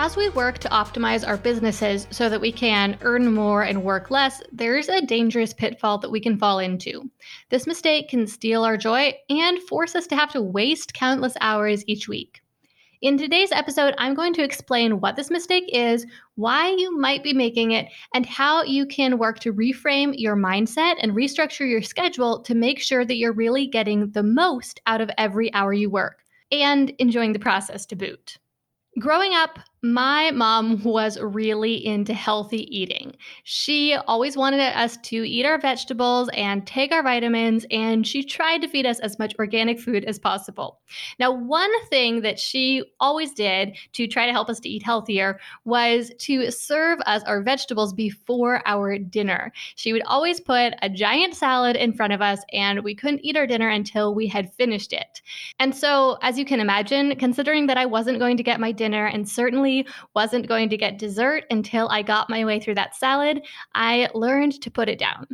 As we work to optimize our businesses so that we can earn more and work less, there's a dangerous pitfall that we can fall into. This mistake can steal our joy and force us to have to waste countless hours each week. In today's episode, I'm going to explain what this mistake is, why you might be making it, and how you can work to reframe your mindset and restructure your schedule to make sure that you're really getting the most out of every hour you work and enjoying the process to boot. Growing up, my mom was really into healthy eating. She always wanted us to eat our vegetables and take our vitamins, and she tried to feed us as much organic food as possible. Now, one thing that she always did to try to help us to eat healthier was to serve us our vegetables before our dinner. She would always put a giant salad in front of us, and we couldn't eat our dinner until we had finished it. And so, as you can imagine, considering that I wasn't going to get my dinner and certainly wasn't going to get dessert until I got my way through that salad, I learned to put it down.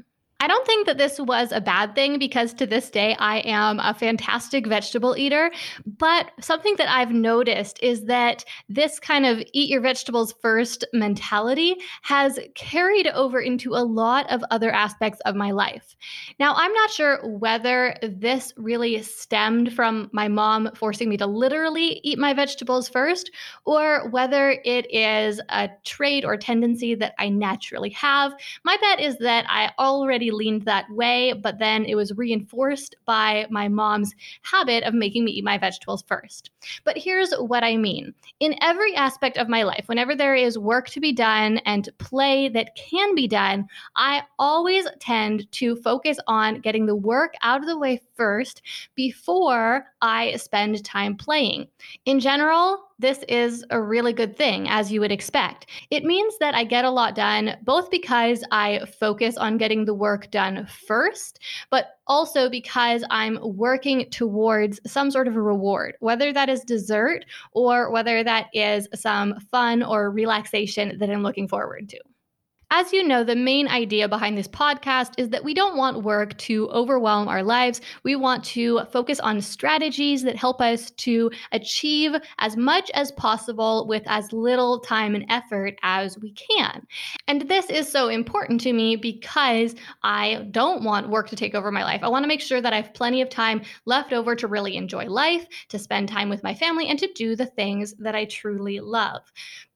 I don't think that this was a bad thing because to this day I am a fantastic vegetable eater. But something that I've noticed is that this kind of eat your vegetables first mentality has carried over into a lot of other aspects of my life. Now, I'm not sure whether this really stemmed from my mom forcing me to literally eat my vegetables first or whether it is a trait or tendency that I naturally have. My bet is that I already leaned that way, but then it was reinforced by my mom's habit of making me eat my vegetables first. But here's what I mean in every aspect of my life, whenever there is work to be done and play that can be done, I always tend to focus on getting the work out of the way first before I spend time playing. In general, this is a really good thing, as you would expect. It means that I get a lot done, both because I focus on getting the work done first, but also because I'm working towards some sort of a reward, whether that is dessert or whether that is some fun or relaxation that I'm looking forward to. As you know, the main idea behind this podcast is that we don't want work to overwhelm our lives. We want to focus on strategies that help us to achieve as much as possible with as little time and effort as we can. And this is so important to me because I don't want work to take over my life. I want to make sure that I have plenty of time left over to really enjoy life, to spend time with my family, and to do the things that I truly love.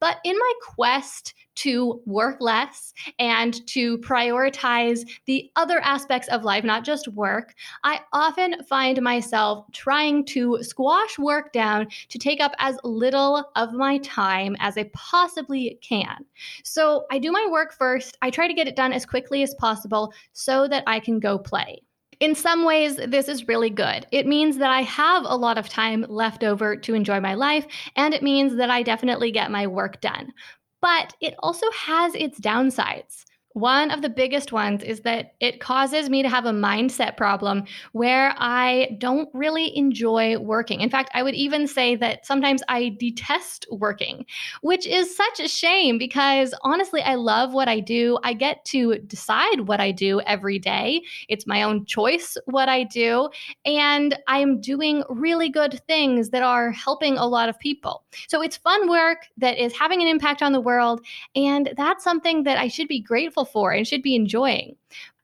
But in my quest to work less and to prioritize the other aspects of life, not just work, I often find myself trying to squash work down to take up as little of my time as I possibly can. So I do my work first. I try to get it done as quickly as possible so that I can go play. In some ways, this is really good. It means that I have a lot of time left over to enjoy my life, and it means that I definitely get my work done but it also has its downsides. One of the biggest ones is that it causes me to have a mindset problem where I don't really enjoy working. In fact, I would even say that sometimes I detest working, which is such a shame because honestly, I love what I do. I get to decide what I do every day. It's my own choice what I do. And I'm doing really good things that are helping a lot of people. So it's fun work that is having an impact on the world. And that's something that I should be grateful for and should be enjoying.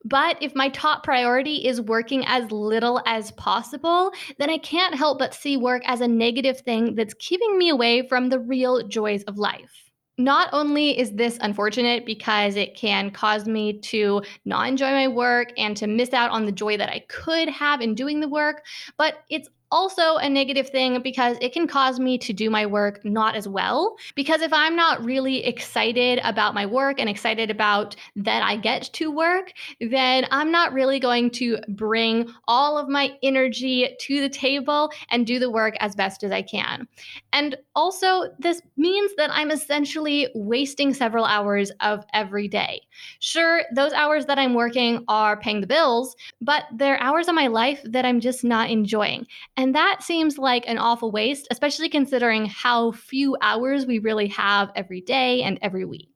But if my top priority is working as little as possible, then I can't help but see work as a negative thing that's keeping me away from the real joys of life. Not only is this unfortunate because it can cause me to not enjoy my work and to miss out on the joy that I could have in doing the work, but it's also a negative thing because it can cause me to do my work not as well. Because if I'm not really excited about my work and excited about that I get to work, then I'm not really going to bring all of my energy to the table and do the work as best as I can. And also, this means that I'm essentially wasting several hours of every day. Sure, those hours that I'm working are paying the bills, but they're hours of my life that I'm just not enjoying. And that seems like an awful waste, especially considering how few hours we really have every day and every week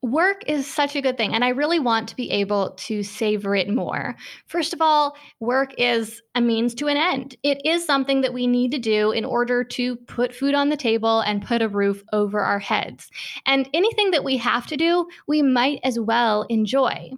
work is such a good thing, and I really want to be able to savor it more. First of all, work is a means to an end. It is something that we need to do in order to put food on the table and put a roof over our heads. And anything that we have to do, we might as well enjoy.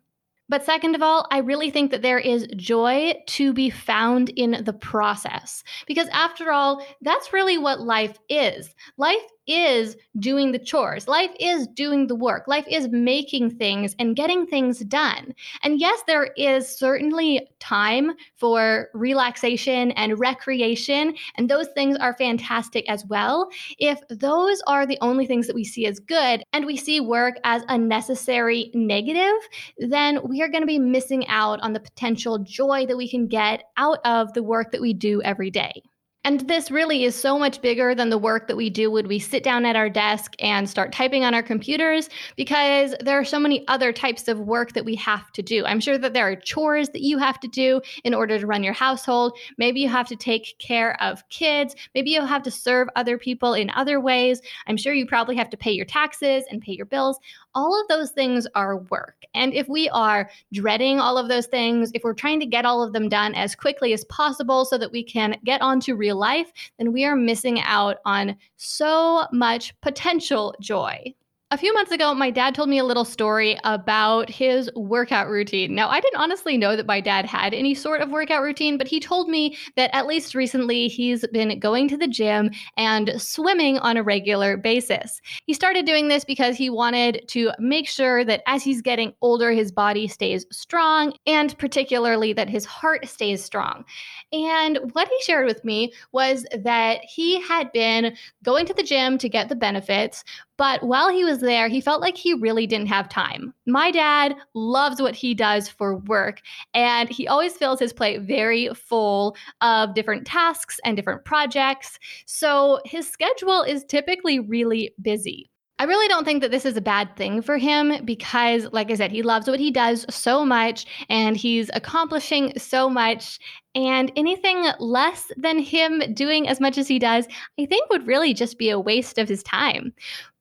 But second of all, I really think that there is joy to be found in the process. Because after all, that's really what life is. Life is doing the chores. Life is doing the work. Life is making things and getting things done. And yes, there is certainly time for relaxation and recreation, and those things are fantastic as well. If those are the only things that we see as good and we see work as a necessary negative, then we are going to be missing out on the potential joy that we can get out of the work that we do every day. And this really is so much bigger than the work that we do when we sit down at our desk and start typing on our computers because there are so many other types of work that we have to do. I'm sure that there are chores that you have to do in order to run your household. Maybe you have to take care of kids. Maybe you have to serve other people in other ways. I'm sure you probably have to pay your taxes and pay your bills all of those things are work. And if we are dreading all of those things, if we're trying to get all of them done as quickly as possible so that we can get on to real life, then we are missing out on so much potential joy. A few months ago, my dad told me a little story about his workout routine. Now, I didn't honestly know that my dad had any sort of workout routine, but he told me that at least recently he's been going to the gym and swimming on a regular basis. He started doing this because he wanted to make sure that as he's getting older, his body stays strong and particularly that his heart stays strong. And what he shared with me was that he had been going to the gym to get the benefits, but while he was there, he felt like he really didn't have time. My dad loves what he does for work, and he always fills his plate very full of different tasks and different projects. So his schedule is typically really busy. I really don't think that this is a bad thing for him because, like I said, he loves what he does so much and he's accomplishing so much. And anything less than him doing as much as he does, I think would really just be a waste of his time.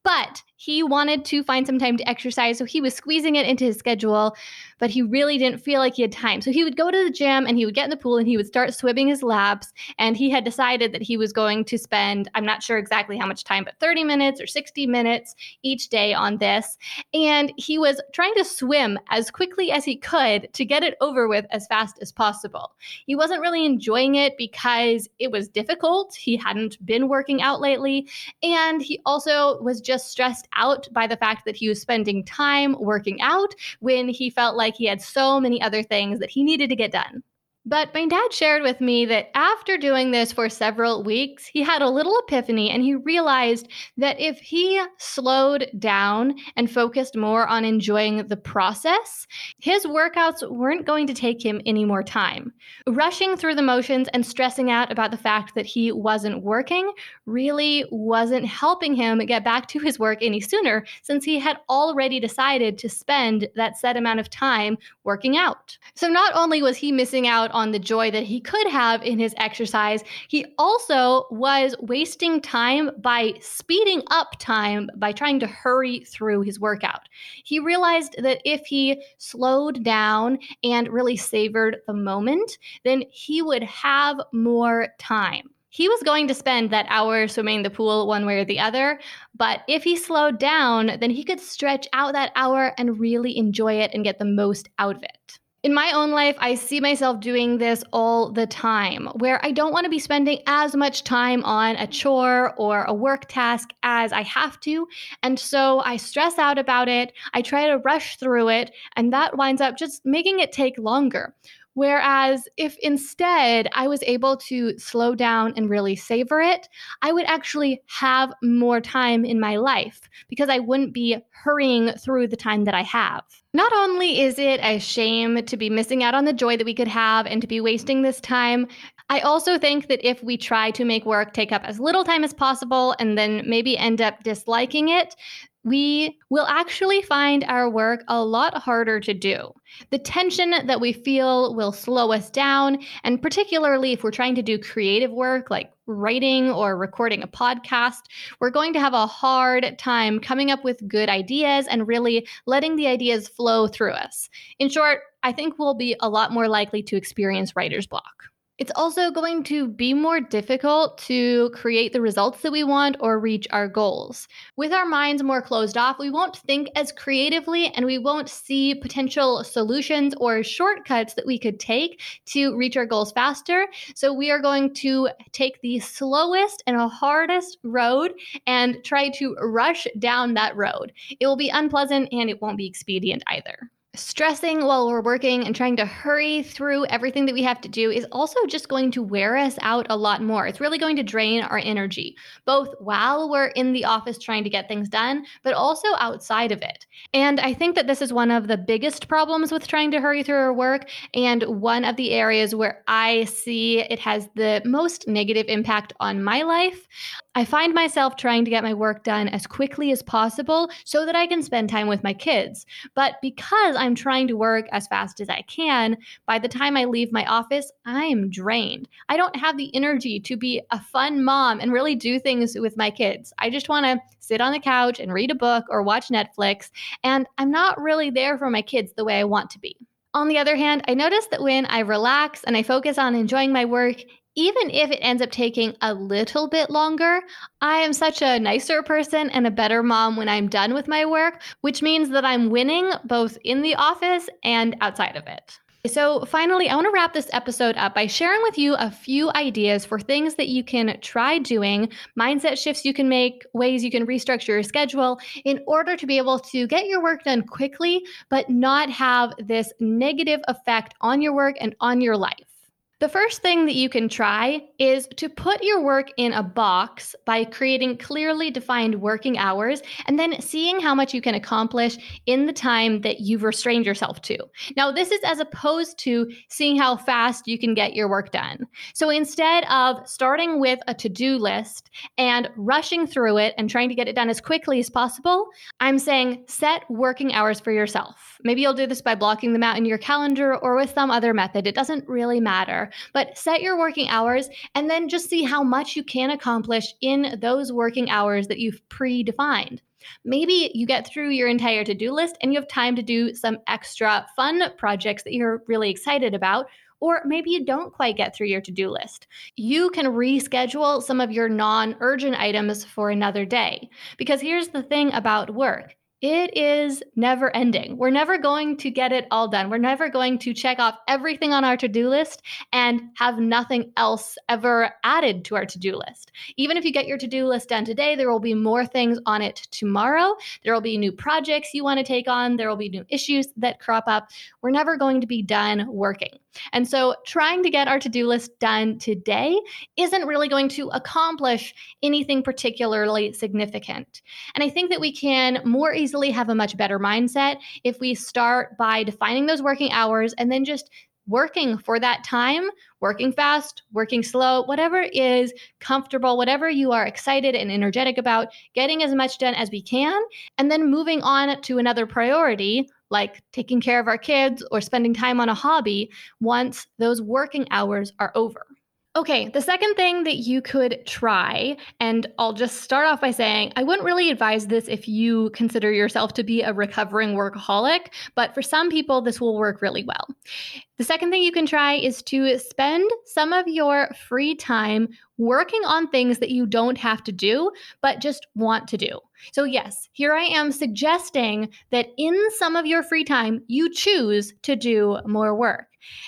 But he wanted to find some time to exercise, so he was squeezing it into his schedule, but he really didn't feel like he had time. So he would go to the gym and he would get in the pool and he would start swimming his laps. And he had decided that he was going to spend, I'm not sure exactly how much time, but 30 minutes or 60 minutes each day on this. And he was trying to swim as quickly as he could to get it over with as fast as possible. He wasn't really enjoying it because it was difficult. He hadn't been working out lately. And he also was just stressed out by the fact that he was spending time working out when he felt like he had so many other things that he needed to get done. But my dad shared with me that after doing this for several weeks, he had a little epiphany and he realized that if he slowed down and focused more on enjoying the process, his workouts weren't going to take him any more time. Rushing through the motions and stressing out about the fact that he wasn't working really wasn't helping him get back to his work any sooner since he had already decided to spend that set amount of time working out. So not only was he missing out on the joy that he could have in his exercise, he also was wasting time by speeding up time by trying to hurry through his workout. He realized that if he slowed down and really savored the moment, then he would have more time he was going to spend that hour swimming the pool one way or the other. But if he slowed down, then he could stretch out that hour and really enjoy it and get the most out of it in my own life, I see myself doing this all the time where I don't want to be spending as much time on a chore or a work task as I have to. And so I stress out about it. I try to rush through it, and that winds up just making it take longer. Whereas if instead I was able to slow down and really savor it, I would actually have more time in my life because I wouldn't be hurrying through the time that I have. Not only is it a shame to be missing out on the joy that we could have and to be wasting this time, I also think that if we try to make work take up as little time as possible and then maybe end up disliking it, we will actually find our work a lot harder to do. The tension that we feel will slow us down, and particularly if we're trying to do creative work like writing or recording a podcast, we're going to have a hard time coming up with good ideas and really letting the ideas flow through us. In short, I think we'll be a lot more likely to experience writer's block. It's also going to be more difficult to create the results that we want or reach our goals. With our minds more closed off, we won't think as creatively and we won't see potential solutions or shortcuts that we could take to reach our goals faster. So we are going to take the slowest and hardest road and try to rush down that road. It will be unpleasant and it won't be expedient either stressing while we're working and trying to hurry through everything that we have to do is also just going to wear us out a lot more. It's really going to drain our energy, both while we're in the office trying to get things done, but also outside of it. And I think that this is one of the biggest problems with trying to hurry through our work, and one of the areas where I see it has the most negative impact on my life. I find myself trying to get my work done as quickly as possible so that I can spend time with my kids. But because I'm trying to work as fast as I can, by the time I leave my office, I am drained. I don't have the energy to be a fun mom and really do things with my kids. I just want to sit on the couch and read a book or watch Netflix, and I'm not really there for my kids the way I want to be. On the other hand, I notice that when I relax and I focus on enjoying my work, even if it ends up taking a little bit longer, I am such a nicer person and a better mom when I'm done with my work, which means that I'm winning both in the office and outside of it. So, finally, I want to wrap this episode up by sharing with you a few ideas for things that you can try doing, mindset shifts you can make, ways you can restructure your schedule in order to be able to get your work done quickly, but not have this negative effect on your work and on your life. The first thing that you can try is to put your work in a box by creating clearly defined working hours and then seeing how much you can accomplish in the time that you've restrained yourself to. Now, this is as opposed to seeing how fast you can get your work done. So instead of starting with a to do list and rushing through it and trying to get it done as quickly as possible, I'm saying set working hours for yourself. Maybe you'll do this by blocking them out in your calendar or with some other method. It doesn't really matter. But set your working hours and then just see how much you can accomplish in those working hours that you've predefined. Maybe you get through your entire to do list and you have time to do some extra fun projects that you're really excited about. Or maybe you don't quite get through your to do list. You can reschedule some of your non urgent items for another day. Because here's the thing about work it is never ending. We're never going to get it all done. We're never going to check off everything on our to do list and have nothing else ever added to our to do list. Even if you get your to do list done today, there will be more things on it tomorrow. There will be new projects you want to take on. There will be new issues that crop up. We're never going to be done working. And so, trying to get our to do list done today isn't really going to accomplish anything particularly significant. And I think that we can more easily have a much better mindset if we start by defining those working hours and then just working for that time, working fast, working slow, whatever is comfortable, whatever you are excited and energetic about, getting as much done as we can, and then moving on to another priority like taking care of our kids or spending time on a hobby once those working hours are over. Okay, the second thing that you could try, and I'll just start off by saying I wouldn't really advise this if you consider yourself to be a recovering workaholic, but for some people, this will work really well. The second thing you can try is to spend some of your free time working on things that you don't have to do, but just want to do. So, yes, here I am suggesting that in some of your free time, you choose to do more work.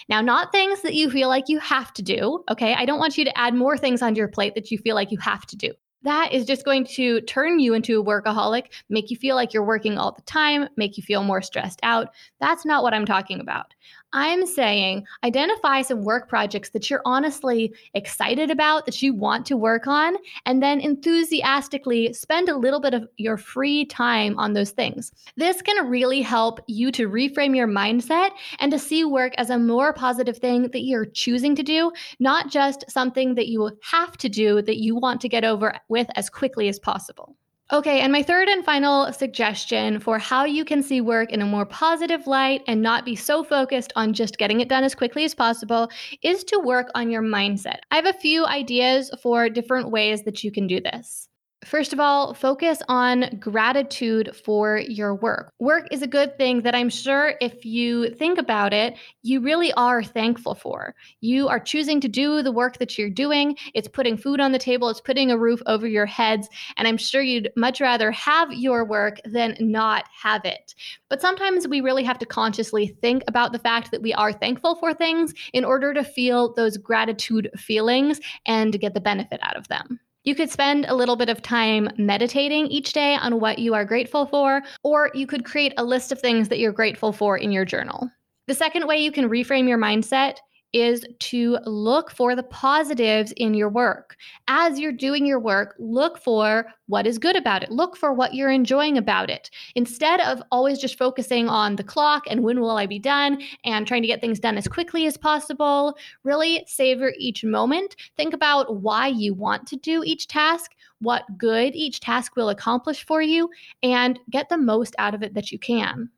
Now, not things that you feel like you have to do, okay? I don't want you to add more things onto your plate that you feel like you have to do. That is just going to turn you into a workaholic, make you feel like you're working all the time, make you feel more stressed out. That's not what I'm talking about. I'm saying identify some work projects that you're honestly excited about, that you want to work on, and then enthusiastically spend a little bit of your free time on those things. This can really help you to reframe your mindset and to see work as a more positive thing that you're choosing to do, not just something that you have to do that you want to get over with as quickly as possible. Okay, and my third and final suggestion for how you can see work in a more positive light and not be so focused on just getting it done as quickly as possible is to work on your mindset. I have a few ideas for different ways that you can do this. First of all, focus on gratitude for your work. Work is a good thing that I'm sure if you think about it, you really are thankful for. You are choosing to do the work that you're doing. It's putting food on the table, it's putting a roof over your heads. And I'm sure you'd much rather have your work than not have it. But sometimes we really have to consciously think about the fact that we are thankful for things in order to feel those gratitude feelings and get the benefit out of them. You could spend a little bit of time meditating each day on what you are grateful for, or you could create a list of things that you're grateful for in your journal. The second way you can reframe your mindset is to look for the positives in your work. As you're doing your work, look for what is good about it. Look for what you're enjoying about it. Instead of always just focusing on the clock and when will I be done and trying to get things done as quickly as possible, really savor each moment. Think about why you want to do each task, what good each task will accomplish for you, and get the most out of it that you can.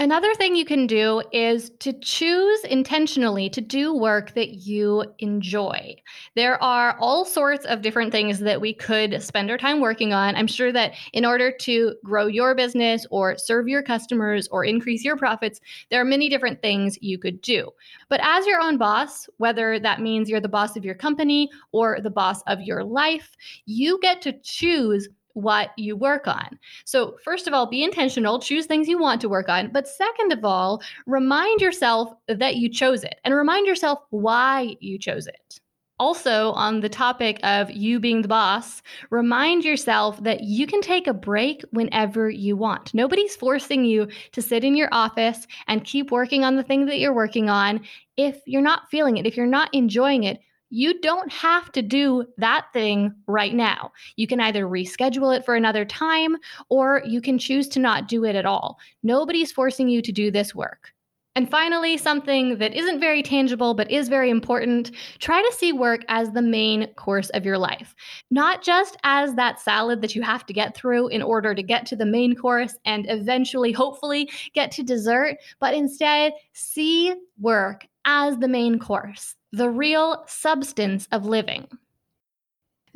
Another thing you can do is to choose intentionally to do work that you enjoy. There are all sorts of different things that we could spend our time working on. I'm sure that in order to grow your business or serve your customers or increase your profits, there are many different things you could do. But as your own boss, whether that means you're the boss of your company or the boss of your life, you get to choose what you work on. So, first of all, be intentional, choose things you want to work on. But second of all, remind yourself that you chose it and remind yourself why you chose it. Also, on the topic of you being the boss, remind yourself that you can take a break whenever you want. Nobody's forcing you to sit in your office and keep working on the thing that you're working on. If you're not feeling it, if you're not enjoying it, you don't have to do that thing right now. You can either reschedule it for another time or you can choose to not do it at all. Nobody's forcing you to do this work. And finally, something that isn't very tangible but is very important try to see work as the main course of your life, not just as that salad that you have to get through in order to get to the main course and eventually, hopefully, get to dessert, but instead see work as the main course the real substance of living.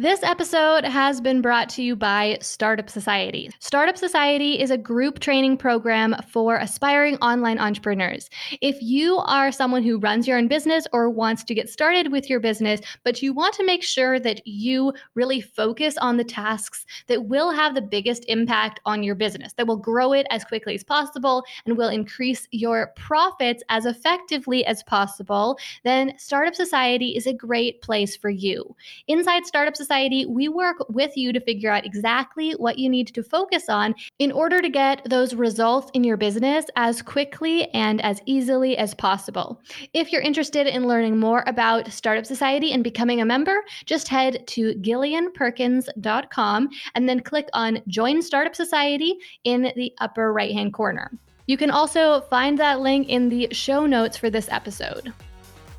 This episode has been brought to you by Startup Society. Startup Society is a group training program for aspiring online entrepreneurs. If you are someone who runs your own business or wants to get started with your business, but you want to make sure that you really focus on the tasks that will have the biggest impact on your business, that will grow it as quickly as possible and will increase your profits as effectively as possible, then Startup Society is a great place for you. Inside Startup Society, Society, we work with you to figure out exactly what you need to focus on in order to get those results in your business as quickly and as easily as possible. If you're interested in learning more about Startup Society and becoming a member, just head to gillianperkins.com and then click on Join Startup Society in the upper right hand corner. You can also find that link in the show notes for this episode.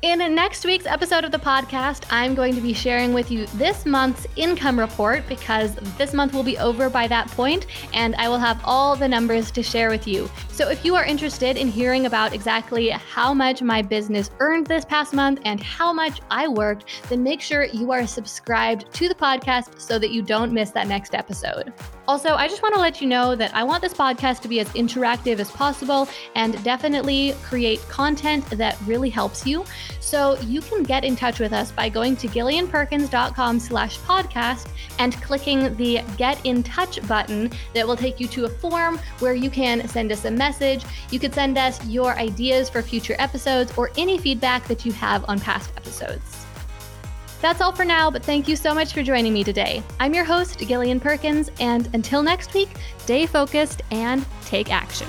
In next week's episode of the podcast, I'm going to be sharing with you this month's income report because this month will be over by that point, and I will have all the numbers to share with you. So, if you are interested in hearing about exactly how much my business earned this past month and how much I worked, then make sure you are subscribed to the podcast so that you don't miss that next episode. Also, I just want to let you know that I want this podcast to be as interactive as possible and definitely create content that really helps you. So you can get in touch with us by going to gillianperkins.com slash podcast and clicking the get in touch button that will take you to a form where you can send us a message. You could send us your ideas for future episodes or any feedback that you have on past episodes. That's all for now, but thank you so much for joining me today. I'm your host, Gillian Perkins, and until next week, stay focused and take action.